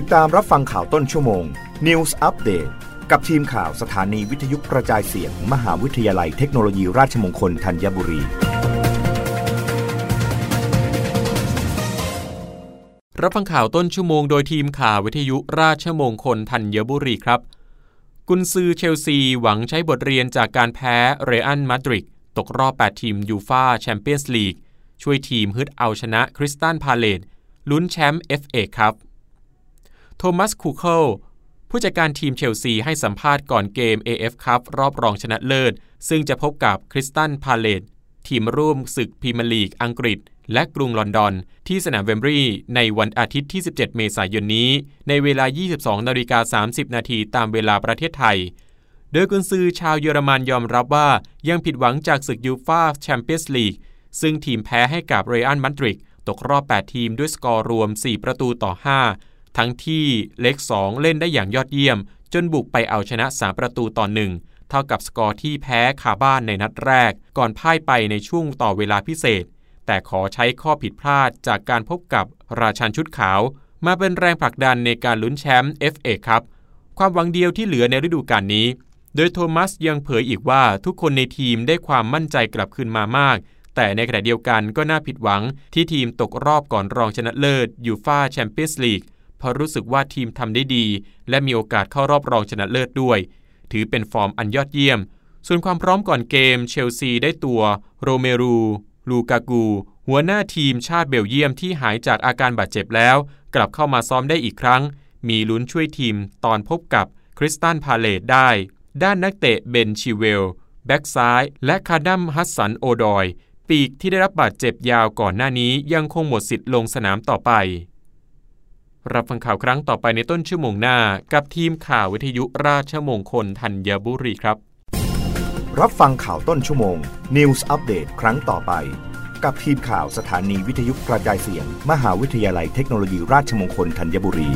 ติดตามรับฟังข่าวต้นชั่วโมง News Update กับทีมข่าวสถานีวิทยุกระจายเสียง มหาวิทยาลัยเทคโนโลยีราชมงคลธัญบุรี รับฟังข่าวต้นชั่วโมงโดยทีมข่าววิทยุราชมงคลธัญบุรีครับ กุนซือเชลซีหวังใช้บทเรียนจากการแพ้เรอัลมาดริดตกรอบ 8 ทีมยูฟาแชมเปี้ยนส์ลีกช่วยทีมฮึดเอาชนะคริสตันพาเลตลุ้นแชมป์ FA ครับ โทมัสทูเคิลผู้จัดการทีมเชลซีให้สัมภาษณ์ก่อนเกม FA คัพรอบรองชนะเลิศ ซึ่งจะพบกับคริสตัลพาเลซทีมร่วมศึกพรีเมียร์ลีกอังกฤษ และกรุงลอนดอน ที่สนามเวมบลีย์ในวันอาทิตย์ที่ 17 เมษายนนี้ ในเวลา 22นาฬิกา30 นาทีตามเวลาประเทศไทย โดยกุนซือชาวเยอรมันยอมรับว่ายังผิดหวังจากศึกยูฟาแชมเปี้ยนส์ลีกซึ่งทีมแพ้ให้กับเรอัลมาดริดตกรอบ 8 ทีมด้วยสกอร์รวม 4 ประตูต่อ 5 ทั้งที่เล็ก 2 เล่นได้อย่างยอดเยี่ยม จนบุกไปเอาชนะ 3 ประตูต่อ 1 เท่ากับสกอร์ที่แพ้คาบ้านในนัดแรก ก่อนพ่ายไปในช่วงต่อเวลาพิเศษ แต่ขอใช้ข้อผิดพลาดจากการพบกับราชันชุดขาว มาเป็นแรงผลักดันในการลุ้นแชมป์ FA ครับ ความหวังเดียวที่เหลือในฤดูกาลนี้ โดยโทมัสยังเผยอีกว่าทุกคนในทีมได้ความมั่นใจกลับคืนมามากแต่ในขณะเดียวกันก็น่าผิดหวังที่ทีมตกรอบก่อนรองชนะเลิศยูฟาแชมเปี้ยนส์ลีก เพราะรู้สึกว่าทีมทำได้ดี และมีโอกาสเข้ารอบรองชนะเลิศด้วย ถือเป็นฟอร์มอันยอดเยี่ยม ส่วนความพร้อมก่อนเกม เชลซีได้ตัวโรเมลู ลูกากู หัวหอกทีมชาติเบลเยียมที่หายจากอาการบาดเจ็บแล้ว กลับเข้ามาซ้อมได้อีกครั้ง มีลุ้นช่วยทีมตอนพบกับคริสตัลพาเลซได้ ด้านนักเตะเบนชิลเวลล์ แบ็กซ้าย และคัลลัมฮัดสันโอดอย ปีกที่ได้รับบาดเจ็บยาวก่อนหน้านี้ยังคงหมดสิทธิ์ลงสนามต่อไป รับฟังข่าวครั้งต่อไปในต้นชั่วโมงหน้า กับทีมข่าววิทยุราชมงคลธัญบุรีครับ รับฟังข่าวต้นชั่วโมง News อัปเดตครั้งต่อไป กับทีมข่าวสถานีวิทยุกระจายเสียง มหาวิทยาลัยเทคโนโลยีราชมงคลธัญบุรี